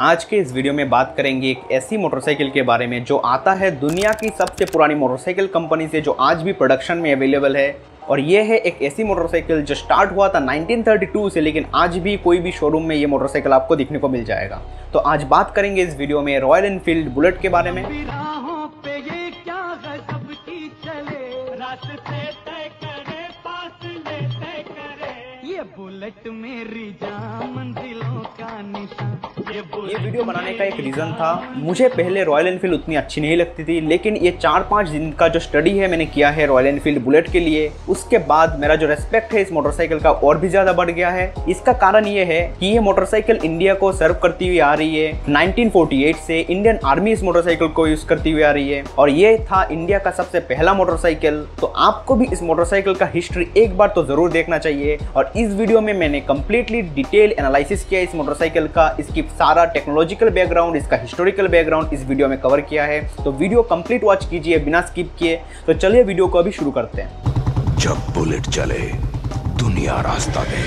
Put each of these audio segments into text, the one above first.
आज के इस वीडियो में बात करेंगे एक ऐसी मोटरसाइकिल के बारे में जो आता है दुनिया की सबसे पुरानी मोटरसाइकिल कंपनी से जो आज भी प्रोडक्शन में अवेलेबल है। और ये है एक ऐसी मोटरसाइकिल जो स्टार्ट हुआ था 1932 से, लेकिन आज भी कोई भी शोरूम में ये मोटरसाइकिल आपको दिखने को मिल जाएगा। तो आज बात करेंगे इस वीडियो में रॉयल एनफील्ड बुलेट के बारे में। बुलेट मेरी जान मंजिलों का निशान। ये ये वीडियो बनाने का एक रीज़न था। मुझे पहले रॉयल एनफील्ड उतनी अच्छी नहीं लगती थी लेकिन ये चार पाँच दिन का जो स्टडी है मैंने किया है रॉयल एनफील्ड बुलेट के लिए उसके बाद मेरा जो रेस्पेक्ट है इस मोटरसाइकिल का और भी ज़्यादा बढ़ गया है। इसका कारण ये है कि ये मोटरसाइकिल इंडिया को सर्व करती हुई आ रही है। 1948 से इंडियन आर्मी इस मोटरसाइकिल को यूज़ करती हुई आ रही है। और ये था इंडिया का सबसे पहला मोटरसाइकिल तो आपको भी इस मोटरसाइकिल का हिस्ट्री एक बार तो ज़रूर देखना चाहिए। और इस वीडियो में मैंने कम्प्लीटली डिटेल एनालिसिस किया इस मोटरसाइकिल का, इसकी सारा टेक्नोलॉजिकल बैकग्राउंड इसका हिस्टोरिकल बैकग्राउंड इस वीडियो में कवर किया है। तो वीडियो कंप्लीट वॉच कीजिए, बिना स्किप किए। तो चलिए वीडियो को अभी शुरू करते हैं। जब बुलेट चले, दुनिया रास्ता दे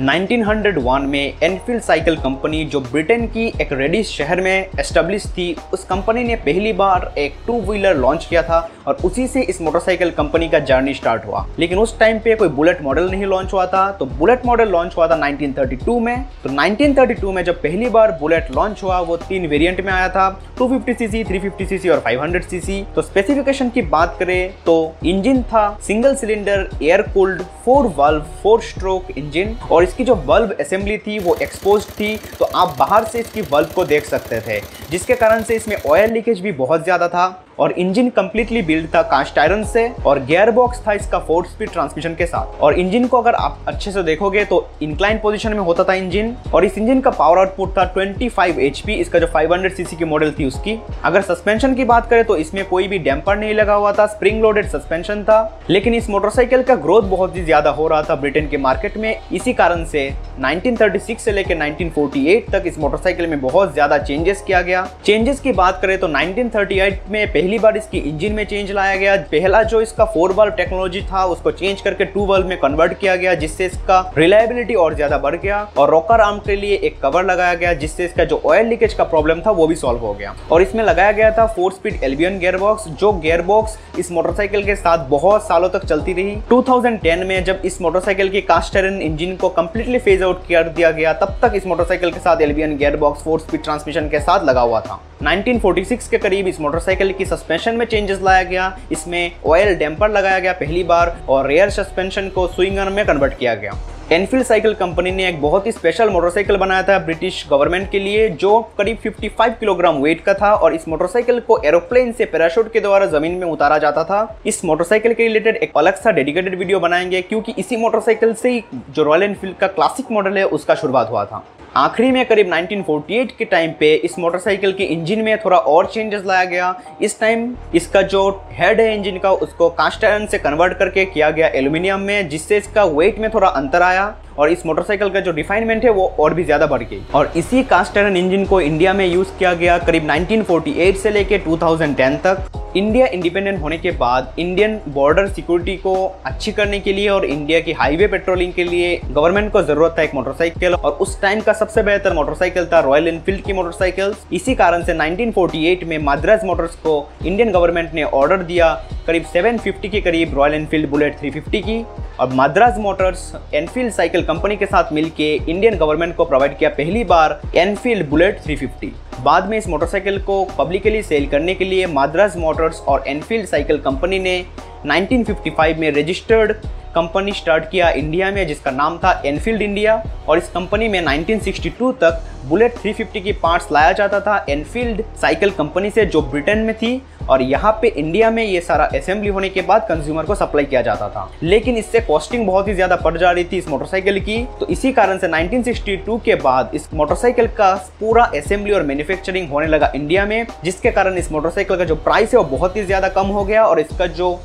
1901 में एनफील्ड साइकिल कंपनी जो ब्रिटेन की एक रेडिस शहर में एस्टेब्लिश थी, उस कंपनी ने पहली बार एक टू व्हीलर लॉन्च किया था और उसी से इस मोटरसाइकिल कंपनी का जर्नी स्टार्ट हुआ। लेकिन उस टाइम पे कोई बुलेट मॉडल नहीं लॉन्च हुआ था। तो बुलेट मॉडल लॉन्च हुआ था 1932 में। तो 1932 में जब पहली बार बुलेट लॉन्च हुआ, वो तीन वेरियंट में आया था 250 सीसी 350 सीसी और 500 सीसी। तो स्पेसिफिकेशन की बात करें तो इंजन था, single cylinder, air cooled, four valve, four stroke engine और इसकी जो बल्ब असेंबली थी, वो एक्सपोज थी तो आप बाहर से इसकी बल्ब को देख सकते थे। जिसके कारण से इसमें ऑयल लीकेज भी बहुत ज़्यादा था। और इंजन कंप्लीटली बिल्ड था कास्ट आयरन से और गियर बॉक्स था इसका फोर स्पीड ट्रांसमिशन के साथ। और इंजन को अगर आप अच्छे से देखोगे तो इंक्लाइन पोजीशन में होता था इंजन और इस इंजन का पावर आउटपुट था 25 एचपी इसका जो 500 सीसी की मॉडल थी उसकी। अगर सस्पेंशन की बात करें तो इसमें कोई भी डैम्पर नहीं लगा हुआ था स्प्रिंग लोडेड सस्पेंशन था, लेकिन इस मोटरसाइकिल का ग्रोथ बहुत ही ज़्यादा हो रहा था ब्रिटेन के मार्केट में। इसी कारण से 1936 से लेकर 1948 तक इस मोटरसाइकिल में बहुत ज़्यादा चेंजेस किया गया। चेंजेस की बात करें तो 1938 में पहली बार इसकी इंजन में चेंज लाया गया। पहला जो इसका फोर बल्ब टेक्नोलॉजी था, उसको चेंज करके टू बल्ब में कन्वर्ट किया गया, जिससे इसका रिलायबिलिटी और ज़्यादा बढ़ गया और रॉकर आर्म के लिए एक कवर लगाया गया, जिससे इसका जो ऑयल लीकेज का प्रॉब्लम था, वो भी सॉल्व हो गया। और इसमें लगाया गया था फोर स्पीड एल्बियन गेयरबॉक्स जो गेयरबॉक्स इस मोटरसाइकिल के साथ बहुत सालों तक चलती रही। 2010 में जब इस मोटरसाइकिल की कास्ट आयरन इंजन को कंप्लीटली फ़ेज़ आउट कर दिया गया, तब तक इस मोटरसाइकिल के साथ Albion gearbox four speed transmission के साथ लगा हुआ था। 1946 के करीब इस मोटरसाइकिल की सस्पेंशन में चेंजेस लाया गया। इसमें ऑयल डैम्पर लगाया गया पहली बार और रेयर सस्पेंशन को स्विंगर में कन्वर्ट किया गया। एनफील्ड साइकिल कंपनी ने एक बहुत ही स्पेशल मोटरसाइकिल बनाया था ब्रिटिश गवर्नमेंट के लिए, जो करीब 55 किलोग्राम वेट का था और इस मोटरसाइकिल को एरोप्लेन से पैराशूट के द्वारा ज़मीन में उतारा जाता था। इस मोटरसाइकिल के रिलेटेड एक अलग सा डेडिकेटेड वीडियो बनाएँगे, क्योंकि इसी मोटरसाइकिल से जो रॉयल एनफील्ड का क्लासिक मॉडल है, उसका शुरुआत हुआ था। आखिरी में करीब 1948 के टाइम पे इस मोटरसाइकिल के इंजन में थोड़ा और चेंजेस लाया गया। इस टाइम इसका जो हेड है इंजन का, उसको कास्ट आयरन से कन्वर्ट करके किया गया एल्यूमिनियम में, जिससे इसका वेट में थोड़ा अंतर आया और इस मोटरसाइकिल का जो रिफाइनमेंट है वो और भी ज़्यादा बढ़ गई। और इसी कास्ट आयरन इंजन को इंडिया में यूज़ किया गया करीब 1948 से लेके 2010 तक। इंडिया इंडिपेंडेंट होने के बाद इंडियन बॉर्डर सिक्योरिटी को अच्छी करने के लिए और इंडिया की हाईवे पेट्रोलिंग के लिए गवर्नमेंट को ज़रूरत था एक मोटरसाइकिल और उस टाइम का सबसे बेहतर मोटरसाइकिल था रॉयल एनफील्ड की मोटरसाइकिल इसी कारण से 1948 में मद्रास मोटर्स को इंडियन गवर्नमेंट ने ऑर्डर दिया। करीब 750 के करीब रॉयल एनफील्ड बुलेट 350 की। और Madras Motors Enfield Cycle Company के साथ मिलकर इंडियन गवर्नमेंट को प्रोवाइड किया पहली बार एनफील्ड बुलेट 350 बाद में इस मोटरसाइकिल को पब्लिकली सेल करने के लिए माद्रास मोटर्स और एनफील्ड साइकिल कंपनी ने 1955 में रजिस्टर्ड कंपनी स्टार्ट किया इंडिया में, जिसका नाम था एनफील्ड इंडिया और इस कंपनी में 1962 तक बुलेट 350 की पार्ट्स लाया जाता था एनफील्ड साइकिल कंपनी से, जो ब्रिटेन में थी, और यहाँ पे इंडिया में ये सारा असेंबली होने के बाद कंज्यूमर को सप्लाई किया जाता था। लेकिन इससे कॉस्टिंग बहुत ही ज़्यादा बढ़ जा रही थी इस मोटरसाइकिल की। तो इसी कारण से 1962 के बाद इस मोटरसाइकिल का पूरा असेंबली और मैन्युफैक्चरिंग होने लगा इंडिया में, जिसके कारण इस मोटरसाइकिल का जो प्राइस है वो बहुत ही ज़्यादा कम हो गया, और इसका जो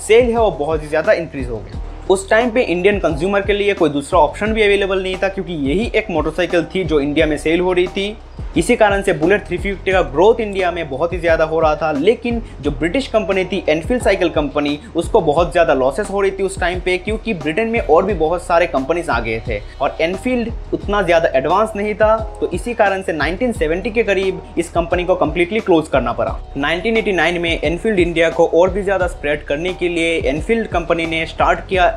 सेल है वो बहुत ही ज़्यादा इंक्रीज हो गया। उस टाइम पे इंडियन कंज्यूमर के लिए कोई दूसरा ऑप्शन भी अवेलेबल नहीं था, क्योंकि यही एक मोटरसाइकिल थी जो इंडिया में सेल हो रही थी। इसी कारण से बुलेट 350 का ग्रोथ इंडिया में बहुत ही ज़्यादा हो रहा था, लेकिन जो ब्रिटिश कंपनी थी एनफील्ड साइकिल कंपनी उसको बहुत ज़्यादा लॉसेस हो रही थी उस टाइम पे, क्योंकि ब्रिटेन में और भी बहुत सारे कंपनीज़ आ गए थे। और एनफील्ड उतना ज़्यादा एडवांस नहीं था तो इसी कारण से 1970 के करीब इस कंपनी को कंप्लीटली क्लोज करना पड़ा। 1989 में एनफील्ड इंडिया को और भी ज़्यादा स्प्रेड करने के लिए एनफील्ड कंपनी ने स्टार्ट किया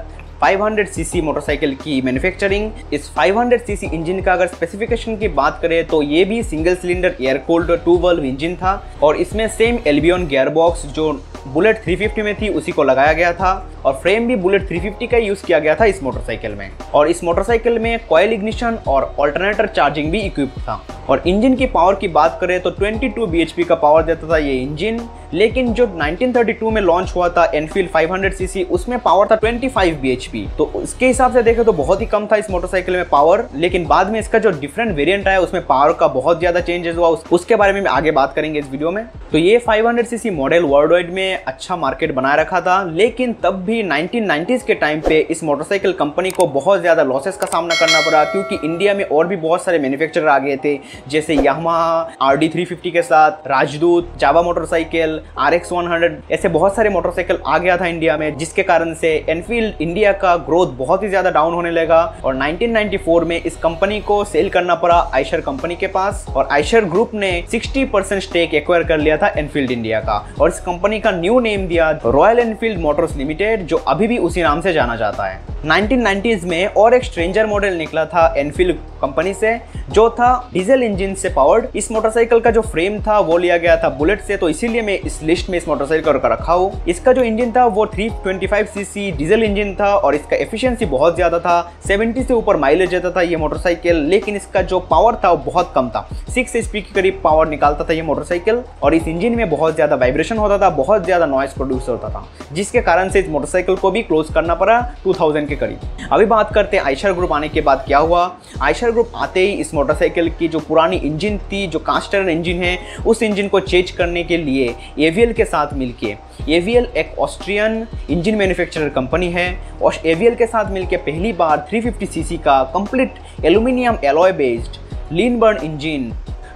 500 सीसी मोटरसाइकिल की मैन्युफैक्चरिंग इस 500 सीसी इंजन का अगर स्पेसिफिकेशन की बात करें तो ये भी single cylinder air cold two valve engine था। और इसमें सेम एल्बियन गियर बॉक्स जो बुलेट 350 में थी, उसी को लगाया गया था। और फ्रेम भी बुलेट 350 का यूज़ किया गया था इस मोटरसाइकिल में। और इस मोटरसाइकिल में कॉयल इग्निशन और ऑल्टरनेटर चार्जिंग भी इक्विप था। और इंजन की पावर की बात करें तो 22 bhp का पावर देता था ये इंजन। लेकिन जो 1932 में लॉन्च हुआ था एनफील्ड 500 सीसी उसमें पावर था 25 bhp तो उसके हिसाब से देखें तो बहुत ही कम था इस मोटरसाइकिल में पावर लेकिन बाद में इसका जो डिफरेंट वेरिएंट आया, उसमें पावर का बहुत ज़्यादा चेंजेस हुआ। उसके बारे में आगे बात करेंगे इस वीडियो में। तो ये 500 सीसी मॉडल वर्ल्ड वाइड में अच्छा मार्केट बनाए रखा था। लेकिन तब भी 1990s के टाइम पे इस मोटरसाइकिल कंपनी को बहुत ज़्यादा लॉसेस का सामना करना पड़ा, क्योंकि इंडिया में और भी बहुत सारे मैन्युफैक्चरर आ गए थे। जैसे यामा, आर डी के साथ, Rajdoot, Jawa motorcycle, R x ऐसे बहुत सारे मोटरसाइकिल आ गया था इंडिया में, जिसके कारण से एनफील्ड इंडिया का ग्रोथ बहुत ही ज़्यादा डाउन होने लगा और 1994 में इस कंपनी को सेल करना पड़ा आयशर कंपनी के पास और आयशर ग्रुप ने 60 परसेंट स्टेक एक्वायर कर लिया था एनफील्ड इंडिया का और इस कंपनी का न्यू नेम दिया रॉयल एनफील्ड मोटर्स लिमिटेड जो अभी भी उसी नाम से जाना जाता है। 1990s में और एक स्ट्रेंजर मॉडल निकला था एनफील्ड कंपनी से, जो था डीजल इंजन से पावर्ड इस मोटरसाइकिल का जो फ्रेम था, वो लिया गया था बुलेट से तो इसीलिए मैं इस लिस्ट में इस मोटरसाइकिल का रखा हूँ। इसका जो इंजन था, वो 325 सीसी डीजल इंजन था और इसका एफिशिएंसी बहुत ज़्यादा था। 70 से ऊपर माइलेज देता था ये मोटरसाइकिल लेकिन इसका जो पावर था, वो बहुत कम था। सिक्स एच के करीब पावर निकालता था ये मोटरसाइकिल और इस इंजन में बहुत ज़्यादा वाइब्रेशन होता था, बहुत ज़्यादा नॉइस प्रोड्यूस होता था, जिसके कारण से इस मोटरसाइकिल को भी क्लोज करना पड़ा टू के करीब। अभी बात करते हैं आयशर ग्रुप आने के बाद क्या हुआ। आयशर ग्रुप आते ही इस मोटरसाइकिल की जो पुरानी इंजन थी, जो कास्टर इंजन है, उस इंजन को चेंज करने के लिए एवीएल के साथ मिलके एवीएल एक ऑस्ट्रियन इंजन मैन्युफैक्चरर कंपनी है, और एवीएल के साथ मिलके पहली बार 350 सीसी का complete aluminium alloy based lean burn engine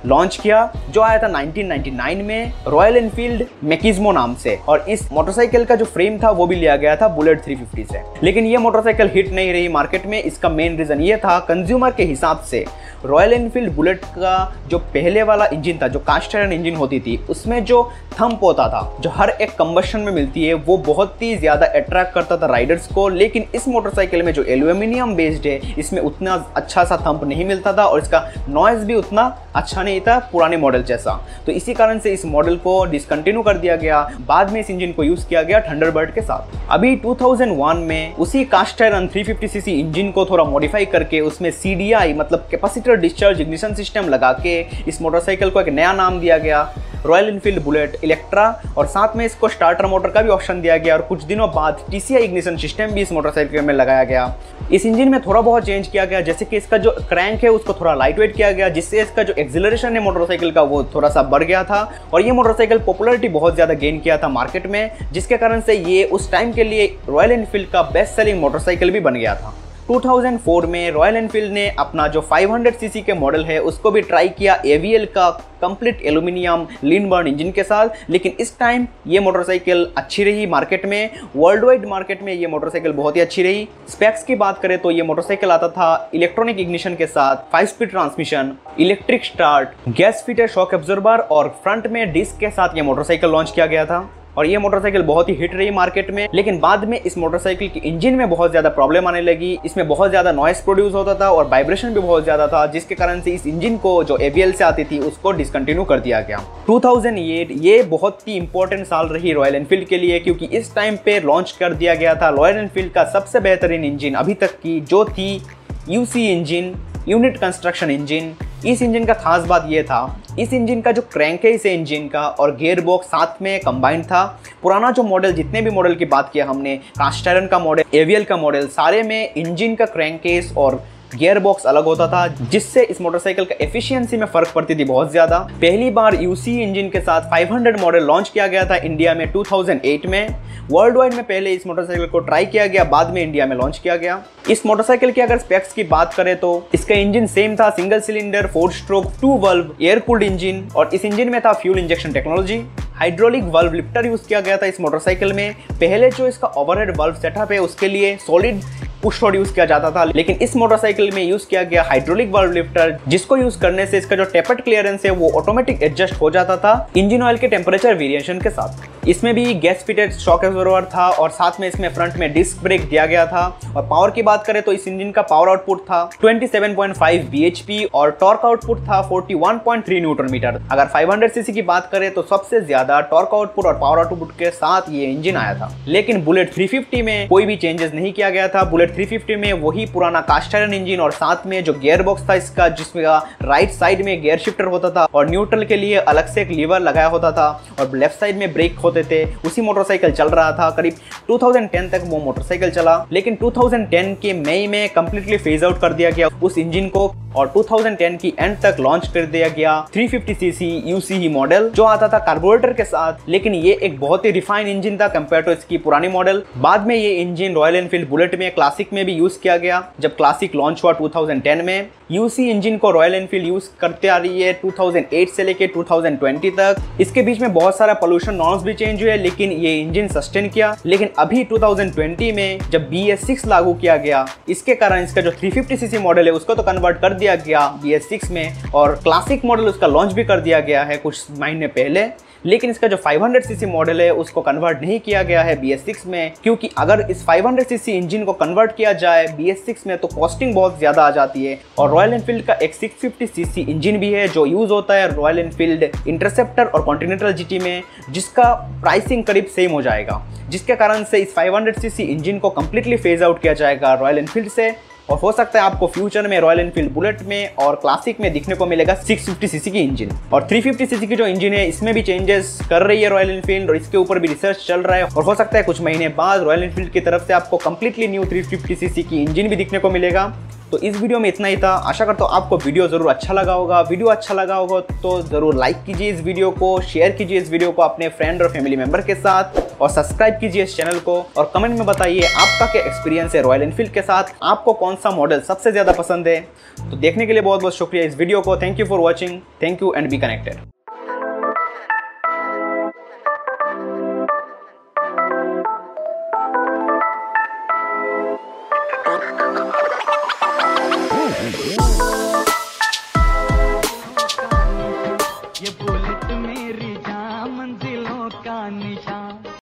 launch किया, जो आया था 1999 में रॉयल एनफील्ड मेकिज्मो नाम से। और इस मोटरसाइकिल का जो फ्रेम था, वो भी लिया गया था बुलेट 350 से। लेकिन ये मोटरसाइकिल हिट नहीं रही मार्केट में, इसका मेन रीजन ये था कंज्यूमर के हिसाब से रॉयल एनफील्ड बुलेट का जो पहले वाला इंजन था, जो कास्ट आयरन इंजन होती थी, उसमें जो थम्प होता था, जो हर एक कंबशन में मिलती है, वो बहुत ही ज़्यादा अट्रैक्ट करता था राइडर्स को। लेकिन इस मोटरसाइकिल में जो एल्यूमिनियम बेस्ड है, इसमें उतना अच्छा सा थम्प नहीं मिलता था और इसका नॉइज़ भी उतना अच्छा नहीं था पुराने मॉडल जैसा। तो इसी कारण से इस मॉडल को डिसकंटिन्यू कर दिया गया। बाद में इस इंजन को यूज़ किया गया थंडरबर्ड के साथ। अभी 2001 में उसी कास्ट आयरन 350 सीसी इंजन को थोड़ा मॉडिफाई करके उसमें सीडीआई मतलब capacity capacitor discharge ignition system लगा के इस मोटरसाइकिल को एक नया नाम दिया गया रॉयल इनफील्ड बुलेट इलेक्ट्रा और साथ में इसको स्टार्टर मोटर का भी ऑप्शन दिया गया, और कुछ दिनों बाद टी इग्निशन सिस्टम भी इस मोटरसाइकिल में लगाया गया। इस इंजन में थोड़ा बहुत चेंज किया गया, जैसे कि इसका जो क्रैंक है उसको थोड़ा लाइट वेट किया गया, जिससे इसका जो एक्सिलरेशन है मोटरसाइकिल का वो थोड़ा सा बढ़ गया था, और ये मोटरसाइकिल पॉपुलरिटी बहुत ज़्यादा गेन किया था मार्केट में, जिसके कारण से ये उस टाइम के लिए रॉयल इनफील्ड का बेस्ट सेलिंग मोटरसाइकिल भी बन गया था। 2004 में रॉयल एनफील्ड ने अपना जो 500 सीसी के मॉडल है, उसको भी ट्राई किया। एवीएल का complete aluminium lean burn engine के साथ। लेकिन इस टाइम ये मोटरसाइकिल अच्छी रही मार्केट में। वर्ल्ड वाइड मार्केट में ये मोटरसाइकिल बहुत ही अच्छी रही। स्पेक्स की बात करें तो ये मोटरसाइकिल आता था इलेक्ट्रॉनिक इग्निशन के साथ। Five speed transmission electric start gas fitter shock absorber और फ्रंट में डिस्क के साथ ये मोटरसाइकिल लॉन्च किया गया था। और ये मोटरसाइकिल बहुत ही हिट रही मार्केट में, लेकिन बाद में इस मोटरसाइकिल की इंजन में बहुत ज़्यादा प्रॉब्लम आने लगी। इसमें बहुत ज़्यादा नॉइस प्रोड्यूस होता था और वाइब्रेशन भी बहुत ज़्यादा था, जिसके कारण से इस इंजन को जो एवीएल से आती थी, उसको डिसकंटिन्यू कर दिया गया। 2008 ये बहुत ही इंपॉर्टेंट साल रही रॉयल एनफील्ड के लिए, क्योंकि इस टाइम पे लॉन्च कर दिया गया था रॉयल एनफील्ड का सबसे बेहतरीन इंजन अभी तक की, जो थी UC engine unit construction engine. इस इंजन का खास बात यह था, इस इंजन का जो क्रैंक है इस इंजन का और गेयर बॉक्स साथ में कंबाइंड था। पुराना जो मॉडल जितने भी मॉडल की बात किया हमने कास्टारन का मॉडल एवियल का मॉडल सारे में इंजन का क्रैंक केस और गियर बॉक्स अलग होता था, जिससे इस मोटरसाइकिल का एफिशिएंसी में फ़र्क पड़ती थी बहुत ज़्यादा। पहली बार यूसी इंजन के साथ 500 मॉडल लॉन्च किया गया था इंडिया में 2008 में। वर्ल्ड वाइड में पहले इस मोटरसाइकिल को ट्राई किया गया, बाद में इंडिया में लॉन्च किया गया। इस मोटरसाइकिल की अगर स्पेक्स की बात करें तो इसका इंजन सेम था single cylinder four stroke two valve air cooled engine और इस इंजन में था fuel injection technology hydraulic valve lifter use किया गया था इस मोटरसाइकिल में। पहले जो इसका ओवरहेड वल्व सेटअप है, उसके लिए सॉलिड पुश रोड यूज़ किया जाता था, लेकिन इस मोटरसाइकिल में यूज़ किया गया हाइड्रोलिक वाल्व लिफ्टर जिसको यूज़ करने से इसका जो टेपर्ड क्लियरेंस है, वो ऑटोमेटिक एडजस्ट हो जाता था, इंजन ऑयल के टेम्परेचर वेरिएशन के साथ। इसमें भी गैस फिटेड शॉक एब्जॉर्वर था और साथ में इसमें फ्रंट में डिस्क ब्रेक दिया गया था। और पावर की बात करें तो इस इंजन का पावर आउटपुट था 27.5 bhp और टॉर्क आउटपुट था 41.3 न्यूटन मीटर अगर 500 सीसी की बात करें तो सबसे ज़्यादा टॉर्क आउटपुट और पावर आउटपुट के साथ ये इंजन आया था। लेकिन बुलेट 350 में कोई भी चेंजेस नहीं किया गया था। बुलेट 350 में वही पुराना कास्ट आयरन इंजन और साथ में जो गियर बॉक्स था इसका, जिसमें राइट साइड में गियर शिफ्टर होता था और न्यूट्रल के लिए अलग से एक लीवर लगाया होता था और लेफ़्ट साइड में ब्रेक होते थे उसी मोटरसाइकिल चल रहा था, करीब 2010 तक वो मोटरसाइकिल चला। लेकिन 2010 के मई में कंप्लीटली फ़ेज़ आउट कर दिया गया। उस इंजन को और 2010 की एंड तक लॉन्च कर दिया गया 350 सीसी यूसीई मॉडल जो आता था कार्बोरेटर के साथ। लेकिन ये एक बहुत ही रिफाइन इंजन था कंपेयर टू इसकी पुरानी मॉडल बाद में ये इंजन रॉयल एनफील्ड बुलेट में क्लासिक में भी यूज़ किया गया, जब क्लासिक लॉन्च हुआ 2010 में। यूसी इंजन को रॉयल एनफील्ड यूज़ करते आ रही है 2008 से लेके 2020 तक। इसके बीच में बहुत सारा पोल्यूशन नॉर्म्स भी चेंज हुए, लेकिन ये इंजन सस्टेन किया। लेकिन अभी 2020 में, जब बी लागू किया गया, इसके कारण इसका जो 350 सीसी मॉडल है, उसको तो कन्वर्ट कर दिया गया बी एस सिक्स में और क्लासिक मॉडल उसका लॉन्च भी कर दिया गया है कुछ महीने पहले। लेकिन इसका जो 500 सीसी मॉडल है, उसको कन्वर्ट नहीं किया गया है बी में, क्योंकि अगर इस 500 सीसी इंजन को कन्वर्ट किया जाए बी में तो कॉस्टिंग बहुत ज़्यादा आ जाती है। और रॉयल एनफील्ड का एक 650 सीसी इंजन भी है, जो यूज़ होता है रॉयल एनफील्ड इंटरसेप्टर और कॉन्टिनेंटल जीटी में, जिसका प्राइसिंग करीब सेम हो जाएगा। जिसके कारण से इस 500 सीसी इंजन को कम्प्लीटली फ़ेज़ आउट किया जाएगा रॉयल एनफील्ड से। और हो सकता है आपको फ्यूचर में रॉयल एनफील्ड बुलेट में और क्लासिक में दिखने को मिलेगा 650 सीसी की इंजन और 350 सीसी की जो इंजन है, इसमें भी चेंजेस कर रही है रॉयल एनफील्ड और इसके ऊपर भी रिसर्च चल रहा है। और हो सकता है कुछ महीने बाद रॉयल एनफील्ड की तरफ़ से आपको कंप्लीटली न्यू 350 सीसी की इंजन भी दिखने को मिलेगा। तो इस वीडियो में इतना ही था। आशा करता हूँ आपको वीडियो ज़रूर अच्छा लगा होगा। वीडियो अच्छा लगा होगा तो ज़रूर लाइक कीजिए इस वीडियो को शेयर कीजिए इस वीडियो को अपने फ्रेंड और फैमिली मेंबर के साथ और सब्सक्राइब कीजिए इस चैनल को और कमेंट में बताइए आपका क्या एक्सपीरियंस है रॉयल एनफील्ड के साथ। आपको कौन सा मॉडल सबसे ज़्यादा पसंद है? तो देखने के लिए बहुत बहुत शुक्रिया इस वीडियो को। Thank you for watching thank you and be connected